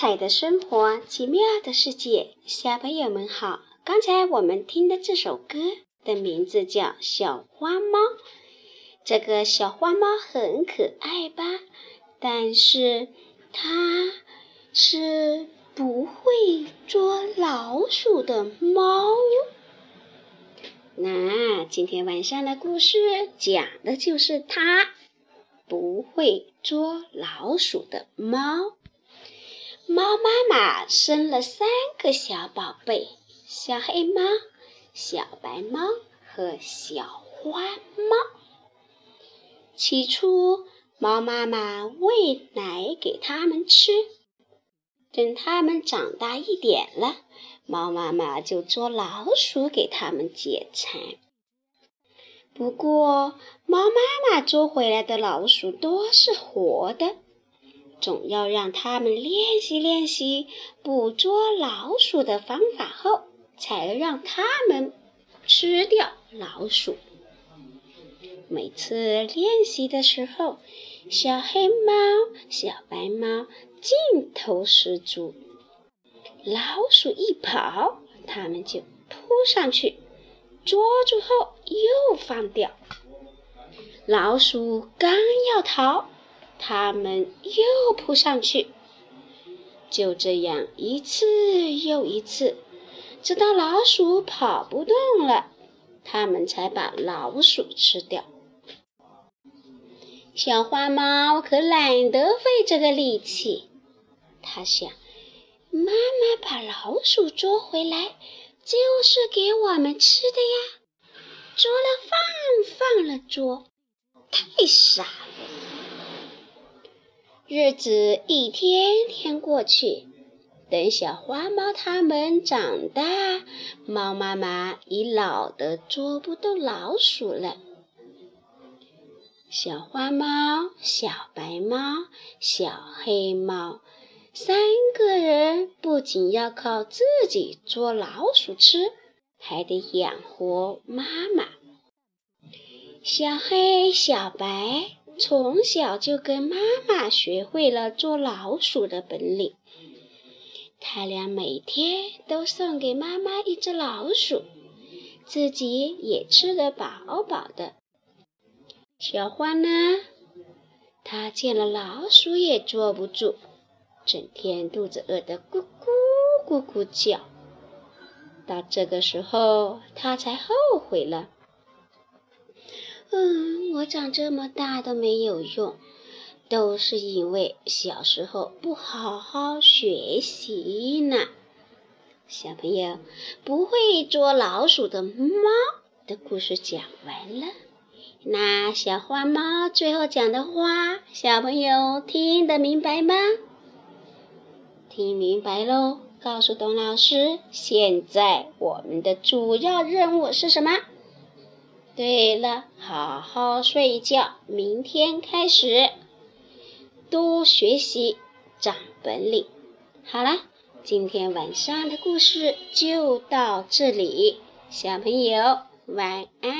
彩的生活，奇妙的世界，小朋友们好。刚才我们听的这首歌的名字叫《小花猫》。这个小花猫很可爱吧？但是它是不会捉老鼠的猫。那今天晚上的故事讲的就是它不会捉老鼠的猫。猫妈妈生了三个小宝贝：小黑猫、小白猫和小花猫。起初，猫妈妈喂奶给它们吃。等它们长大一点了，猫妈妈就捉老鼠给它们解馋。不过，猫妈妈捉回来的老鼠都是活的。总要让他们练习练习捕捉老鼠的方法后，才让他们吃掉老鼠。每次练习的时候，小黑猫、小白猫劲头十足，老鼠一跑，它们就扑上去，捉住后又放掉。老鼠刚要逃。他们又扑上去，就这样一次又一次，直到老鼠跑不动了，他们才把老鼠吃掉。小花猫可懒得费这个力气，它想：妈妈把老鼠捉回来，就是给我们吃的呀，捉了放，放了捉，太傻了。日子一天天过去，等小花猫它们长大，猫妈妈已老得捉不动老鼠了。小花猫、小白猫、小黑猫三个人不仅要靠自己捉老鼠吃，还得养活妈妈。小黑、小白。从小就跟妈妈学会了捉老鼠的本领，他俩每天都送给妈妈一只老鼠，自己也吃得饱饱的。小花呢，它见了老鼠也捉不住，整天肚子饿得咕咕咕咕叫。到这个时候，他才后悔了。嗯，我长这么大都没有用，都是因为小时候不好好学习呢。小朋友，不会捉老鼠的猫的故事讲完了，那小花猫最后讲的话，小朋友听得明白吗？听明白喽，告诉董老师，现在我们的主要任务是什么？对了，好好睡觉，明天开始多学习，长本领。好了，今天晚上的故事就到这里，小朋友晚安。